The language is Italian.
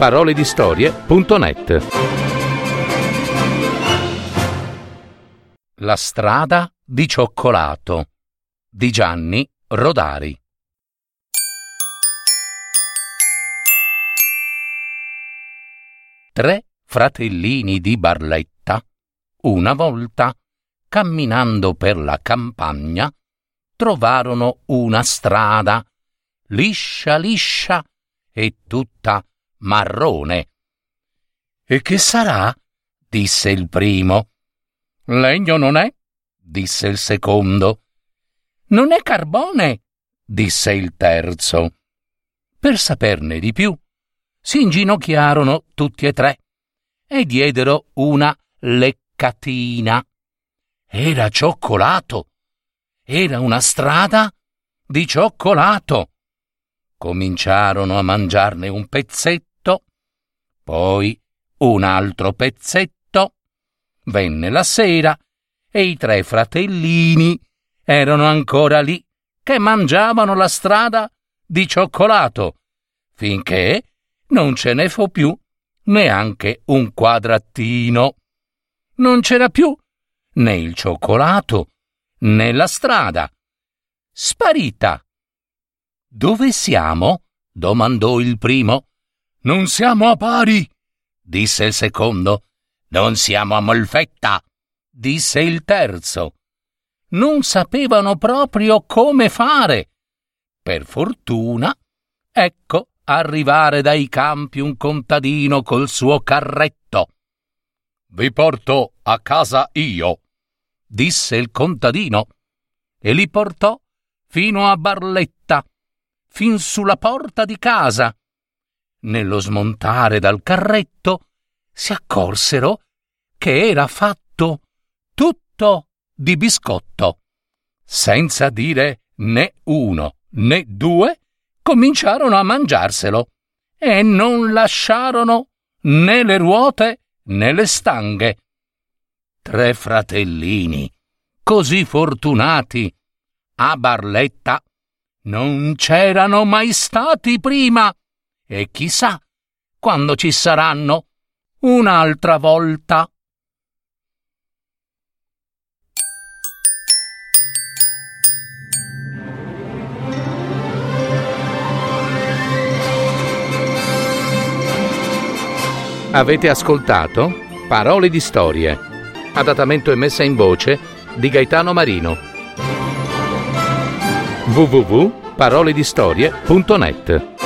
www.paroledistorie.net La strada di cioccolato di Gianni Rodari. Tre fratellini di Barletta, una volta, camminando per la campagna, trovarono una strada liscia liscia e tutta marrone. E che sarà? disse il primo. Legno non è? disse il secondo. Non è carbone? disse il terzo. Per saperne di più, si inginocchiarono tutti e tre e diedero una leccatina. Era cioccolato. Era una strada di cioccolato. Cominciarono a mangiarne un pezzetto, poi un altro pezzetto. Venne la sera e i tre fratellini erano ancora lì che mangiavano la strada di cioccolato, finché non ce ne fu più neanche un quadratino. Non c'era più né il cioccolato né la strada. Sparita. Dove siamo? domandò il primo. Non siamo a pari, disse il secondo. Non siamo a Molfetta, disse il terzo. Non sapevano proprio come fare. Per fortuna, ecco arrivare dai campi un contadino col suo carretto. Vi porto a casa io, disse il contadino, e li portò fino a Barletta fin sulla porta di casa. Nello smontare dal carretto si accorsero che era fatto tutto di biscotto. Senza dire né uno né due, cominciarono a mangiarselo e non lasciarono né le ruote né le stanghe. Tre fratellini, così fortunati, a Barletta non c'erano mai stati prima e chissà quando ci saranno un'altra volta. Avete ascoltato Parole di storie, adattamento e messa in voce di Gaetano Marino www.paroledistorie.net